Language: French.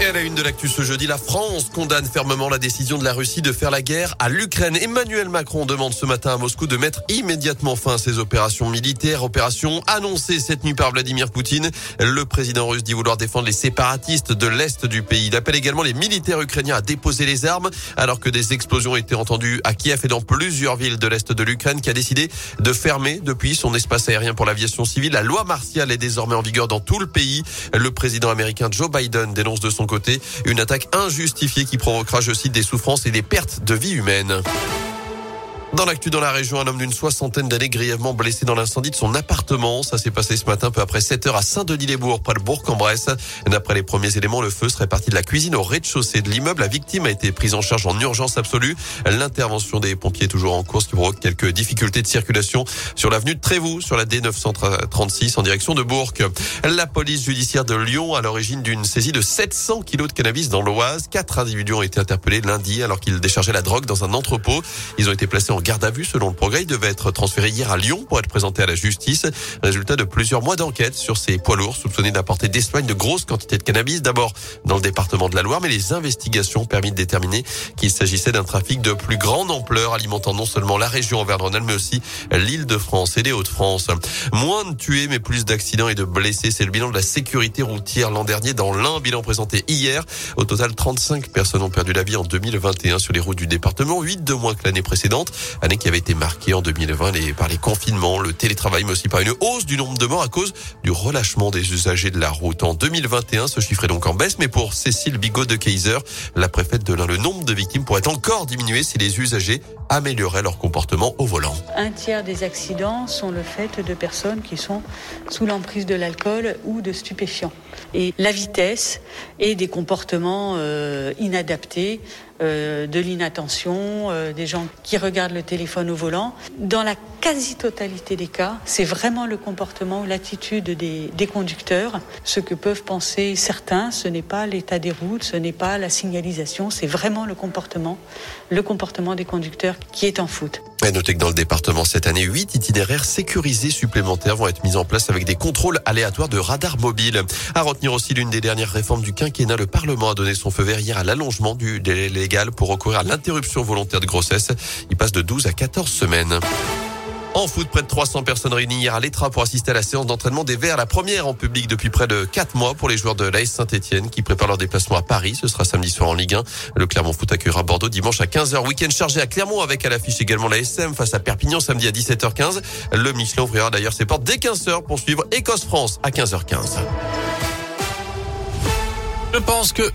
Et à la une de l'actu ce jeudi, la France condamne fermement la décision de la Russie de faire la guerre à l'Ukraine. Emmanuel Macron demande ce matin à Moscou de mettre immédiatement fin à ces opérations militaires, opérations annoncées cette nuit par Vladimir Poutine. Le président russe dit vouloir défendre les séparatistes de l'Est du pays. Il appelle également les militaires ukrainiens à déposer les armes alors que des explosions été entendues à Kiev et dans plusieurs villes de l'Est de l'Ukraine qui a décidé de fermer depuis son espace aérien pour l'aviation civile. La loi martiale est désormais en vigueur dans tout le pays. Le président américain Joe Biden dénonce de son côté. Une attaque injustifiée qui provoquera, je cite, des souffrances et des pertes de vie humaine. Dans l'actu dans la région, un homme d'une soixantaine d'années grièvement blessé dans l'incendie de son appartement. Ça s'est passé ce matin peu après 7 heures à Saint-Denis-les-Bourgs, près de Bourg-en-Bresse. D'après les premiers éléments, le feu serait parti de la cuisine au rez-de-chaussée de l'immeuble. La victime a été prise en charge en urgence absolue. L'intervention des pompiers est toujours en cours, ce qui provoque quelques difficultés de circulation sur l'avenue de Trévoux, sur la D936 en direction de Bourg. La police judiciaire de Lyon à l'origine d'une saisie de 700 kilos de cannabis dans l'Oise. Quatre individus ont été interpellés lundi alors qu'ils déchargeaient la drogue dans un entrepôt. Ils ont été placés en garde à vue selon le progrès. Il devait être transféré hier à Lyon pour être présenté à la justice. Résultat de plusieurs mois d'enquête sur ces poids lourds soupçonnés d'apporter d'Espagne de grosses quantités de cannabis. D'abord dans le département de la Loire, mais les investigations ont permis de déterminer qu'il s'agissait d'un trafic de plus grande ampleur alimentant non seulement la région Auvergne-Rhône-Alpes, mais aussi l'île de France et les Hauts-de-France. Moins de tués, mais plus d'accidents et de blessés. C'est le bilan de la sécurité routière l'an dernier dans l'un, bilan présenté hier. Au total, 35 personnes ont perdu la vie en 2021 sur les routes du département, 8 de moins que l'année précédente, année qui avait été marquée en 2020 les, par les confinements, le télétravail, mais aussi par une hausse du nombre de morts à cause du relâchement des usagers de la route. En 2021, ce chiffre est donc en baisse, mais pour Cécile Bigot de Kaiser, la préfète de l'un, le nombre de victimes pourrait encore diminuer si les usagers amélioraient leur comportement au volant. Un tiers des accidents sont le fait de personnes qui sont sous l'emprise de l'alcool ou de stupéfiants. Et la vitesse et des comportements euh, inadaptés, euh, de l'inattention, euh, des gens qui regardent le téléphone au volant. Dans la quasi-totalité des cas, c'est vraiment le comportement ou l'attitude des, des conducteurs. Ce que peuvent penser certains, ce n'est pas l'état des routes, ce n'est pas la signalisation, c'est vraiment le comportement, le comportement des conducteurs qui est en faute. Et notez que dans le département cette année, huit itinéraires sécurisés supplémentaires vont être mis en place avec des contrôles aléatoires de radars mobiles. À retenir aussi l'une des dernières réformes du quinquennat, le Parlement a donné son feu vert hier à l'allongement du délai légal pour recourir à l'interruption volontaire de grossesse. Il passe de 12 à 14 semaines. En foot, près de 300 personnes réunies hier à l'Etra pour assister à la séance d'entraînement des Verts, la première en public depuis près de 4 mois pour les joueurs de l'AS Saint-Etienne qui préparent leur déplacement à Paris. Ce sera samedi soir en Ligue 1. Le Clermont Foot accueillera Bordeaux dimanche à 15h. Week-end chargé à Clermont avec à l'affiche également la SM face à Perpignan samedi à 17h15. Le Michelin ouvrira d'ailleurs ses portes dès 15h pour suivre Écosse-France à 15h15. Je pense que